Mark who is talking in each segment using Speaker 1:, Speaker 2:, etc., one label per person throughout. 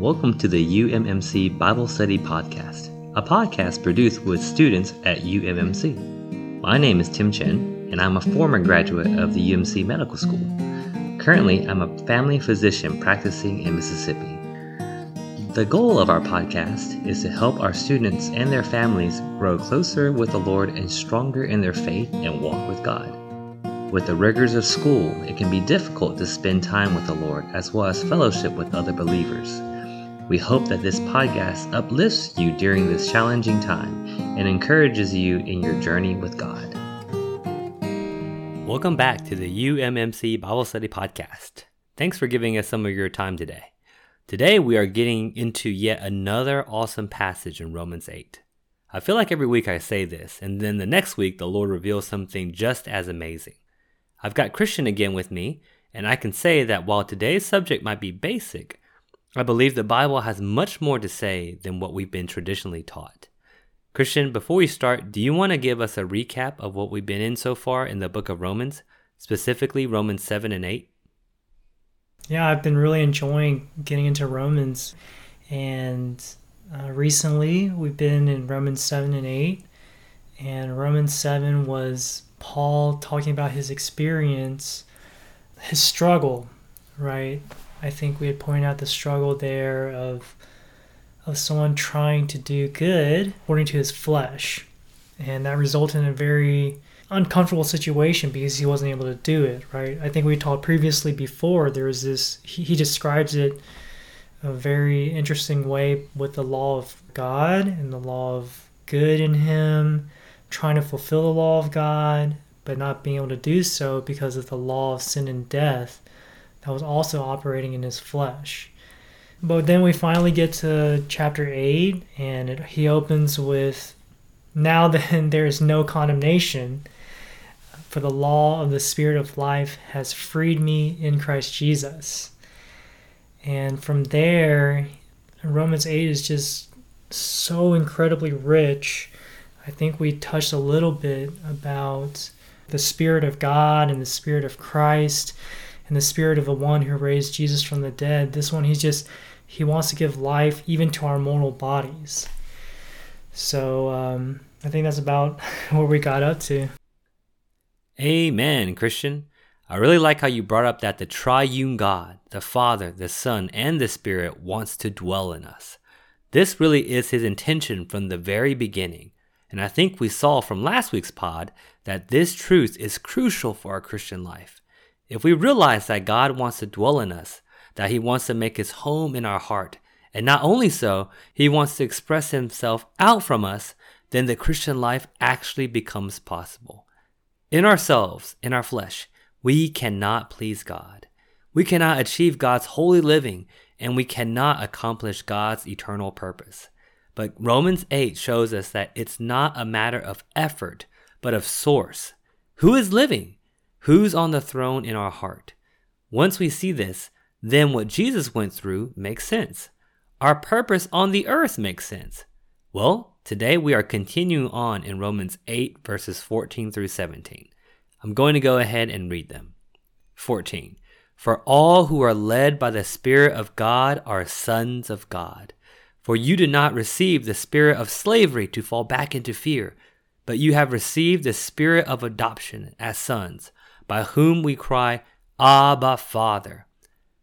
Speaker 1: Welcome to the UMMC Bible Study Podcast, a podcast produced with students at UMMC. My name is Tim Chen, and I'm a former graduate of the UMC Medical School. Currently, I'm a family physician practicing in Mississippi. The goal of our podcast is to help our students and their families grow closer with the Lord and stronger in their faith and walk with God. With the rigors of school, it can be difficult to spend time with the Lord as well as fellowship with other believers. We hope that this podcast uplifts you during this challenging time and encourages you in your journey with God. Welcome back to the UMMC Bible Study Podcast. Thanks for giving us some of your time today. Today we are getting into yet another awesome passage in Romans 8. I feel like every week I say this, and then the next week the Lord reveals something just as amazing. I've got Christian again with me, and I can say that while today's subject might be basic, I believe the Bible has much more to say than what we've been traditionally taught. Christian, before we start, do you want to give us a recap of what we've been in so far in the book of Romans, specifically Romans 7 and 8?
Speaker 2: Yeah, I've been really enjoying getting into Romans. And uh, recently we've been in Romans 7 and 8. And Romans 7 was Paul talking about his experience, his struggle, right? I think we had pointed out the struggle there of of someone trying to do good according to his flesh. And that resulted in a very uncomfortable situation because he wasn't able to do it, right? I think we talked previously before there was this he, he describes it a very interesting way with the law of God and the law of good in him, trying to fulfill the law of God, but not being able to do so because of the law of sin and death that was also operating in his flesh. But then we finally get to chapter 8, and it, he opens with Now then, there is no condemnation, for the law of the Spirit of life has freed me in Christ Jesus. And from there, Romans 8 is just so incredibly rich. I think we touched a little bit about the Spirit of God and the Spirit of Christ in the spirit of the one who raised Jesus from the dead. This one, he's just, he wants to give life even to our mortal bodies. So um, I think that's about where we got up to.
Speaker 1: Amen, Christian. I really like how you brought up that the triune God, the Father, the Son, and the Spirit wants to dwell in us. This really is his intention from the very beginning. And I think we saw from last week's pod that this truth is crucial for our Christian life. If we realize that God wants to dwell in us, that He wants to make His home in our heart, and not only so, He wants to express Himself out from us, then the Christian life actually becomes possible. In ourselves, in our flesh, we cannot please God. We cannot achieve God's holy living, and we cannot accomplish God's eternal purpose. But Romans 8 shows us that it's not a matter of effort, but of source. Who is living? Who's on the throne in our heart? Once we see this, then what Jesus went through makes sense. Our purpose on the earth makes sense. Well, today we are continuing on in Romans 8, verses 14 through 17. I'm going to go ahead and read them. 14. For all who are led by the Spirit of God are sons of God. For you did not receive the spirit of slavery to fall back into fear, but you have received the spirit of adoption as sons by whom we cry, Abba, Father.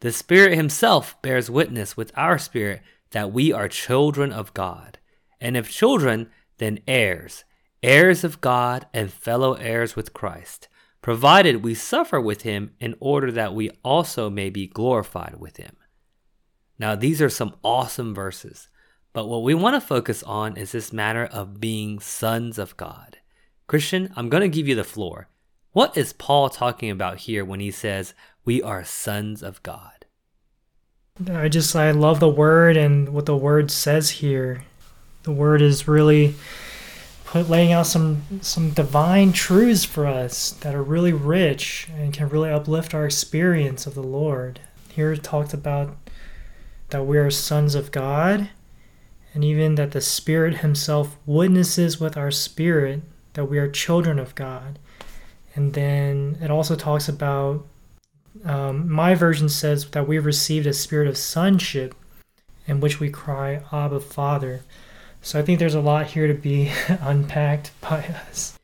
Speaker 1: The Spirit Himself bears witness with our spirit that we are children of God. And if children, then heirs, heirs of God and fellow heirs with Christ, provided we suffer with Him in order that we also may be glorified with Him. Now, these are some awesome verses, but what we want to focus on is this matter of being sons of God. Christian, I'm going to give you the floor. What is Paul talking about here when he says we are sons of God?
Speaker 2: I just I love the word and what the word says here. The word is really put laying out some some divine truths for us that are really rich and can really uplift our experience of the Lord. Here it talks about that we are sons of God and even that the Spirit Himself witnesses with our spirit that we are children of God. And then it also talks about um, my version says that we have received a spirit of sonship. in which we cry, Abba, Father. So I think there's a lot here to be unpacked by us.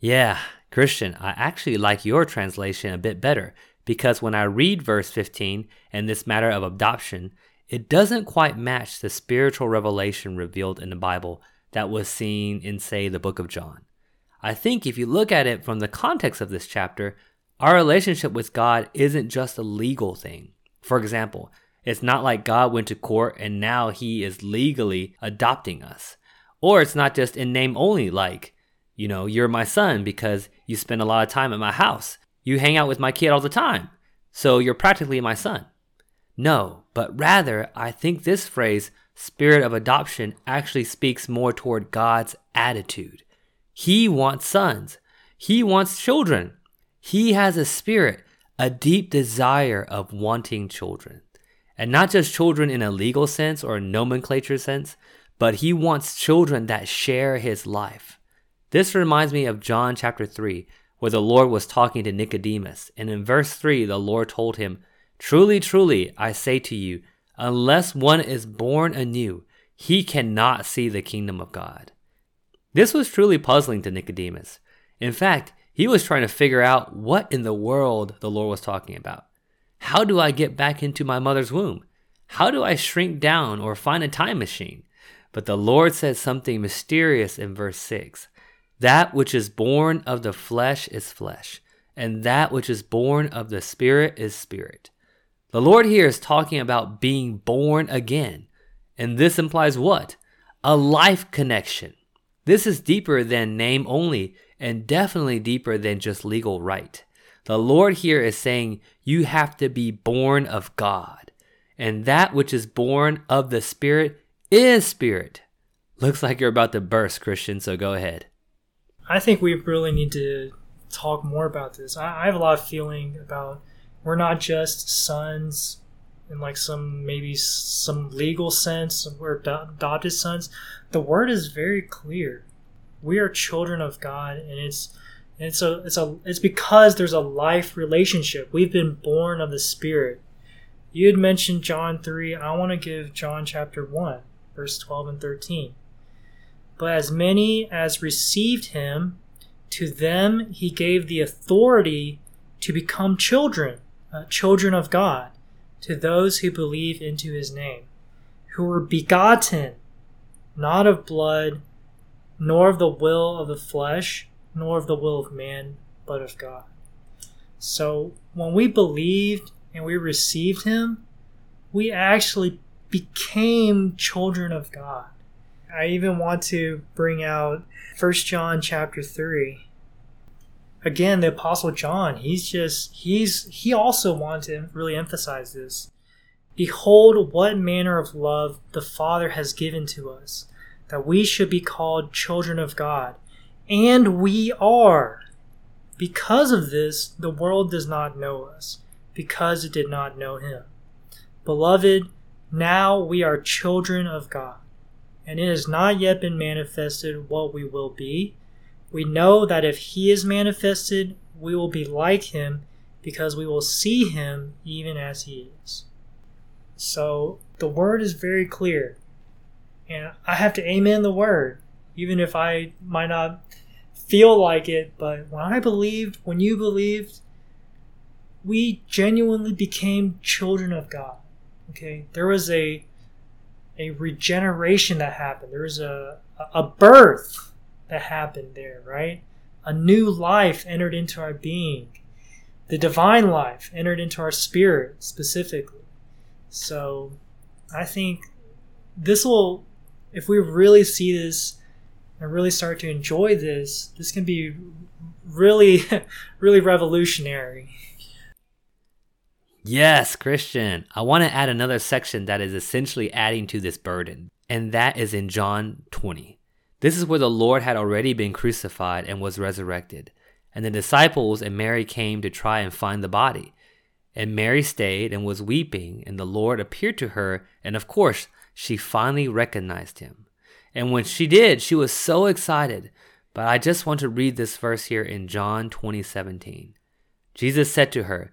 Speaker 1: Yeah, Christian, I actually like your translation a bit better because when I read verse 15 and this matter of adoption, it doesn't quite match the spiritual revelation revealed in the Bible that was seen in, say, the book of John. I think if you look at it from the context of this chapter, our relationship with God isn't just a legal thing. For example, it's not like God went to court and now he is legally adopting us. Or it's not just in name only, like, you know, you're my son because you spend a lot of time at my house. You hang out with my kid all the time. So you're practically my son. No, but rather, I think this phrase, spirit of adoption, actually speaks more toward God's attitude. He wants sons, He wants children. He has a spirit, a deep desire of wanting children. And not just children in a legal sense or nomenclature sense, but He wants children that share His life. This reminds me of John chapter 3, where the Lord was talking to Nicodemus. And in verse 3, the Lord told him, Truly, truly, I say to you, unless one is born anew, he cannot see the kingdom of God. This was truly puzzling to Nicodemus. In fact, he was trying to figure out what in the world the Lord was talking about. How do I get back into my mother's womb? How do I shrink down or find a time machine? But the Lord said something mysterious in verse 6 That which is born of the flesh is flesh, and that which is born of the spirit is spirit. The Lord here is talking about being born again. And this implies what? A life connection. This is deeper than name only and definitely deeper than just legal right. The Lord here is saying you have to be born of God. And that which is born of the Spirit is Spirit. Looks like you're about to burst, Christian, so go ahead.
Speaker 2: I think we really need to talk more about this. I, have a lot of feeling about we're not just sons in like some maybe some legal sense we're adopted sons the word is very clear. We are children of god and it's it's a it's a it's because there's a life relationship. We've been born of the spirit. You had mentioned john 3 i want to give john chapter 1 verse 12 and 13 but as many as received him to them he gave the authority to become children uh, children of God, to those who believe into his name, who were begotten, not of blood, nor of the will of the flesh, nor of the will of man, but of God. So when we believed and we received him, we actually became children of God. I even want to bring out 1 John chapter 3 again, the Apostle John, he's just, he's, he also wants to really emphasize this. Behold, what manner of love the Father has given to us, that we should be called children of God. And we are. Because of this, the world does not know us, because it did not know him. Beloved, now we are children of God, and it has not yet been manifested what we will be we know that if he is manifested, we will be like him because we will see him even as he is. So the word is very clear. And I have to amen the word, even if I might not feel like it. But when I believed, when you believed, we genuinely became children of God. Okay? There was a a regeneration that happened. There was a a birth that happened there, right? A new life entered into our being. The divine life entered into our spirit specifically. So I think this will, if we really see this and really start to enjoy this, this can be really, really revolutionary.
Speaker 1: Yes, Christian. I want to add another section that is essentially adding to this burden, and that is in John 20. This is where the Lord had already been crucified and was resurrected. And the disciples and Mary came to try and find the body. And Mary stayed and was weeping, and the Lord appeared to her, and of course, she finally recognized him. And when she did, she was so excited. But I just want to read this verse here in John 20 17. Jesus said to her,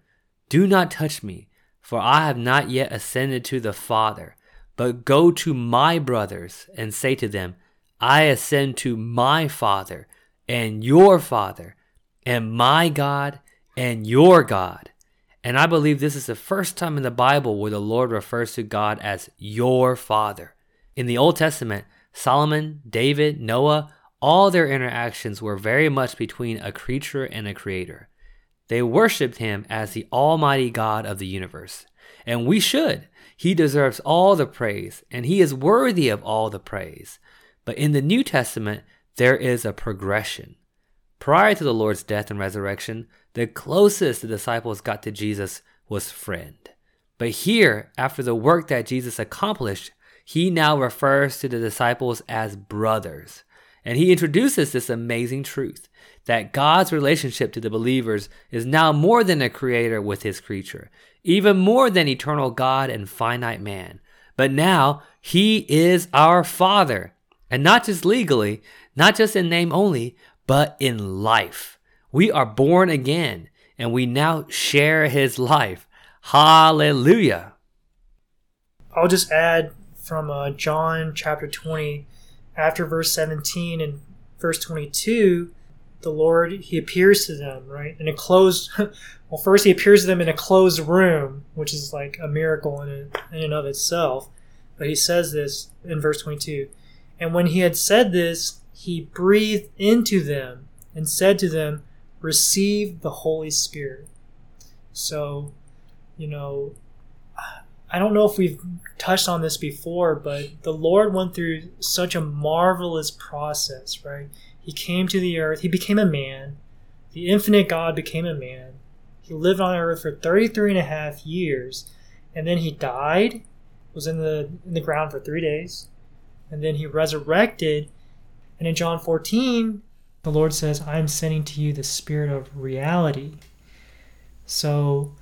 Speaker 1: Do not touch me, for I have not yet ascended to the Father. but go to my brothers and say to them, I ascend to my Father and your Father, and my God and your God. And I believe this is the first time in the Bible where the Lord refers to God as your Father. In the Old Testament, Solomon, David, Noah, all their interactions were very much between a creature and a creator. They worshiped him as the Almighty God of the universe. And we should. He deserves all the praise, and he is worthy of all the praise. But in the New Testament, there is a progression. Prior to the Lord's death and resurrection, the closest the disciples got to Jesus was friend. But here, after the work that Jesus accomplished, he now refers to the disciples as brothers. And he introduces this amazing truth that God's relationship to the believers is now more than a creator with his creature, even more than eternal God and finite man. But now he is our Father, and not just legally, not just in name only, but in life. We are born again, and we now share his life. Hallelujah.
Speaker 2: I'll just add from uh, John chapter 20, after verse 17 and verse 22, the Lord, he appears to them, right? In a closed, well, first he appears to them in a closed room, which is like a miracle in, in and of itself. But he says this in verse 22. And when he had said this, he breathed into them and said to them, Receive the Holy Spirit. So, you know, I don't know if we've touched on this before, but the Lord went through such a marvelous process, right? He came to the earth, he became a man. The infinite God became a man. He lived on earth for 33 and a half years, and then he died, was in the in the ground for 3 days, and then he resurrected. And in John 14, the Lord says, "I am sending to you the spirit of reality." So,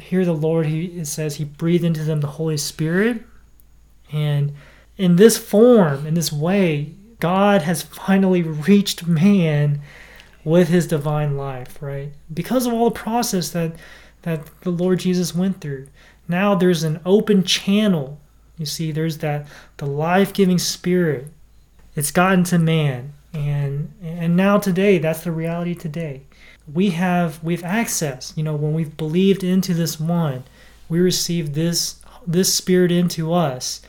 Speaker 2: here the Lord he says he breathed into them the Holy Spirit and in this form in this way God has finally reached man with his divine life right because of all the process that that the Lord Jesus went through now there's an open channel you see there's that the life-giving spirit. It's gotten to man. And and now today that's the reality today. We have we've access. You know when we've believed into this one we receive this this spirit into us.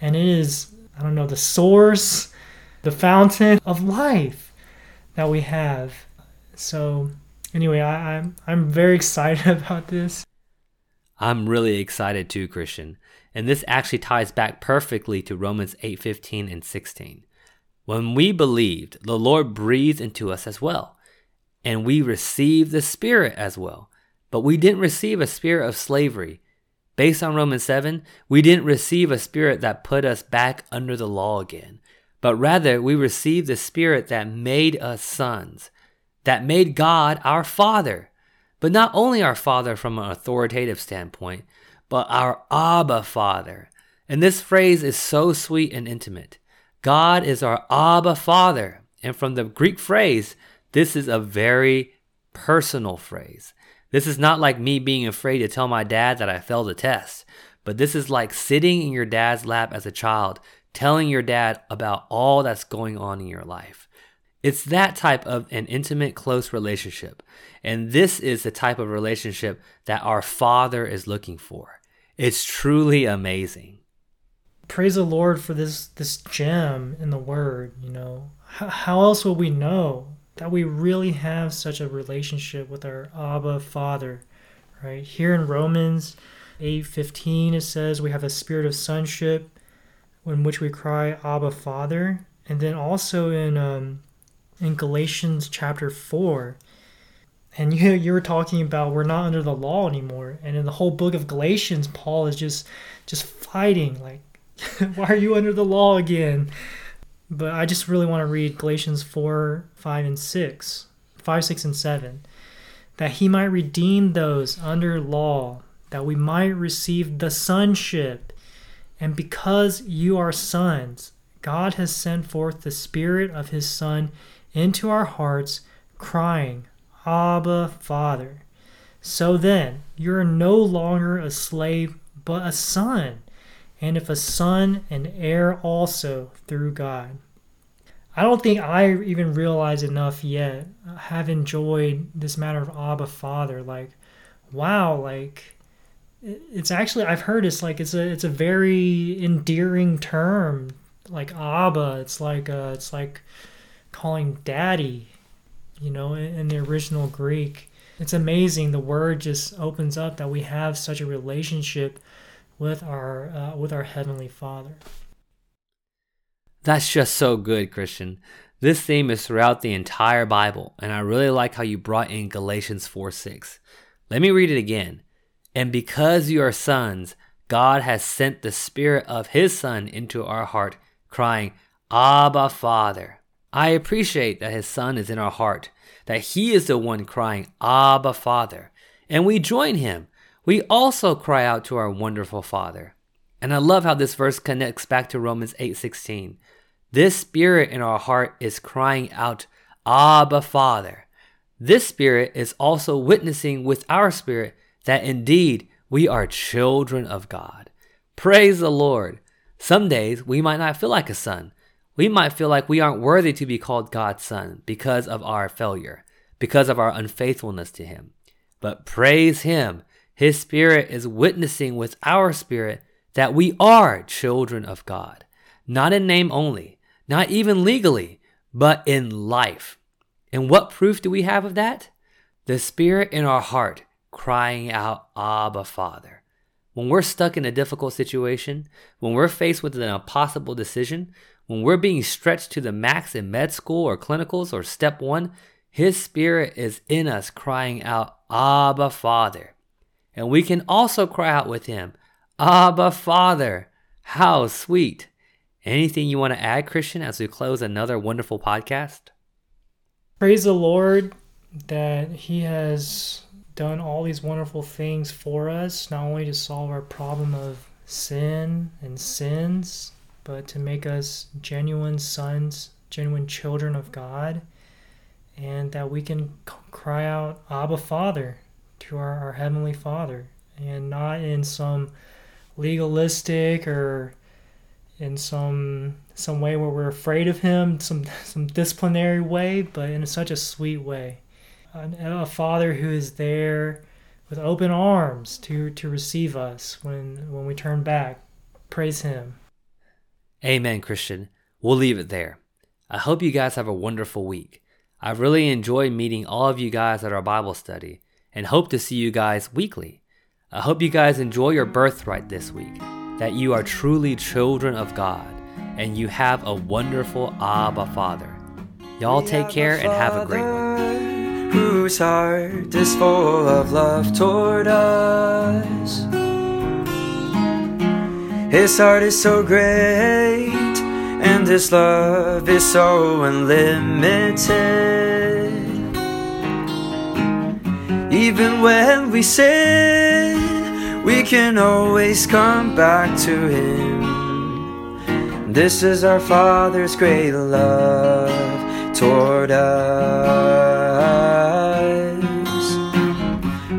Speaker 2: And it is i don't know the source the fountain of life that we have. So anyway I, i'm i'm very excited about this.
Speaker 1: I'm really excited too christian and this actually ties back perfectly to romans 8.15 and 16 when we believed the lord breathed into us as well and we received the Spirit as well. But we didn't receive a spirit of slavery. Based on Romans 7, we didn't receive a spirit that put us back under the law again, but rather we received the spirit that made us sons, that made God our Father. But not only our Father from an authoritative standpoint, but our Abba Father. And this phrase is so sweet and intimate. God is our Abba Father. And from the Greek phrase, this is a very personal phrase. This is not like me being afraid to tell my dad that I failed a test, but this is like sitting in your dad's lap as a child, telling your dad about all that's going on in your life. It's that type of an intimate, close relationship. And this is the type of relationship that our Father is looking for. It's truly amazing.
Speaker 2: Praise the Lord for this this gem in the Word. You know, how, how else will we know that we really have such a relationship with our Abba Father, right? Here in Romans 8:15 it says we have a spirit of sonship in which we cry Abba Father, and then also in um, in Galatians chapter 4 and you you were talking about we're not under the law anymore and in the whole book of Galatians Paul is just just fighting like why are you under the law again but I just really want to read Galatians 4, 5, and 6, 5, 6, and 7. That he might redeem those under law, that we might receive the sonship. And because you are sons, God has sent forth the Spirit of his Son into our hearts, crying, Abba, Father. So then, you are no longer a slave, but a son. and if a son, an heir also through God. I don't think I even realize enough yet. I have enjoyed this matter of Abba Father. Like, wow, like it's actually I've heard it's like it's a it's a very endearing term. Like Abba, it's like uh, it's like calling daddy, you know, in, the original Greek. It's amazing. The word just opens up that we have such a relationship with our uh, with our heavenly Father.
Speaker 1: That's just so good, Christian. This theme is throughout the entire Bible, and I really like how you brought in Galatians 4 6. Let me read it again. And because you are sons, God has sent the Spirit of His Son into our heart, crying, Abba, Father. I appreciate that His Son is in our heart, that He is the one crying, Abba, Father. And we join Him. We also cry out to our wonderful Father. And I love how this verse connects back to Romans 8:16. This spirit in our heart is crying out, Abba, Father. This spirit is also witnessing with our spirit that indeed we are children of God. Praise the Lord. Some days we might not feel like a son. We might feel like we aren't worthy to be called God's son because of our failure, because of our unfaithfulness to Him. But praise Him, His Spirit is witnessing with our spirit that we are children of God, not in name only, not even legally, but in life. And what proof do we have of that? The Spirit in our heart crying out, Abba, Father. When we're stuck in a difficult situation, when we're faced with an impossible decision, when we're being stretched to the max in med school or clinicals or step one, His Spirit is in us crying out, Abba, Father. And we can also cry out with Him, Abba, Father. How sweet. Anything you want to add, Christian, as we close another wonderful podcast?
Speaker 2: Praise the Lord that He has done all these wonderful things for us, not only to solve our problem of sin and sins, but to make us genuine sons, genuine children of God, and that we can cry out, Abba, Father, to our, our Heavenly Father, and not in some legalistic or in some some way where we're afraid of him, some some disciplinary way, but in such a sweet way. A, a father who is there with open arms to to receive us when when we turn back. Praise him.
Speaker 1: Amen, Christian. We'll leave it there. I hope you guys have a wonderful week. I really enjoy meeting all of you guys at our Bible study and hope to see you guys weekly. I hope you guys enjoy your birthright this week that you are truly children of God and you have a wonderful Abba Father. Y'all take care and have a great one.
Speaker 3: Whose heart is full of love toward us. His heart is so great, and His love is so unlimited. Even when we sin, we can always come back to Him. This is our Father's great love toward us.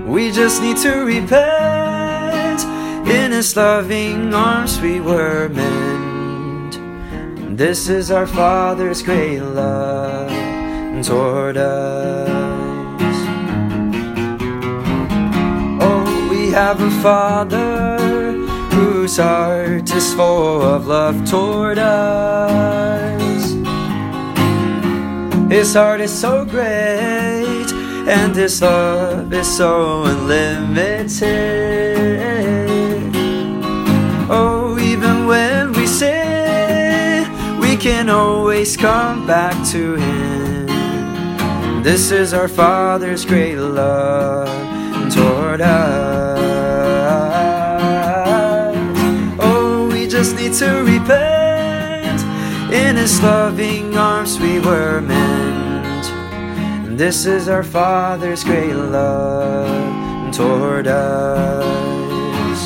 Speaker 3: We just need to repent. In His loving arms we were meant. This is our Father's great love toward us. Oh, we have a father whose heart is full of love toward us. His heart is so great, and his love is so unlimited. Can always come back to him. This is our Father's great love toward us. Oh, we just need to repent. In His loving arms we were meant. This is our Father's great love toward us.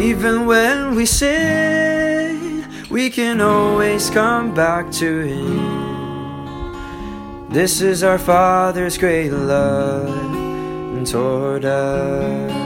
Speaker 3: Even when we sin, we can always come back to Him. This is our Father's great love toward us.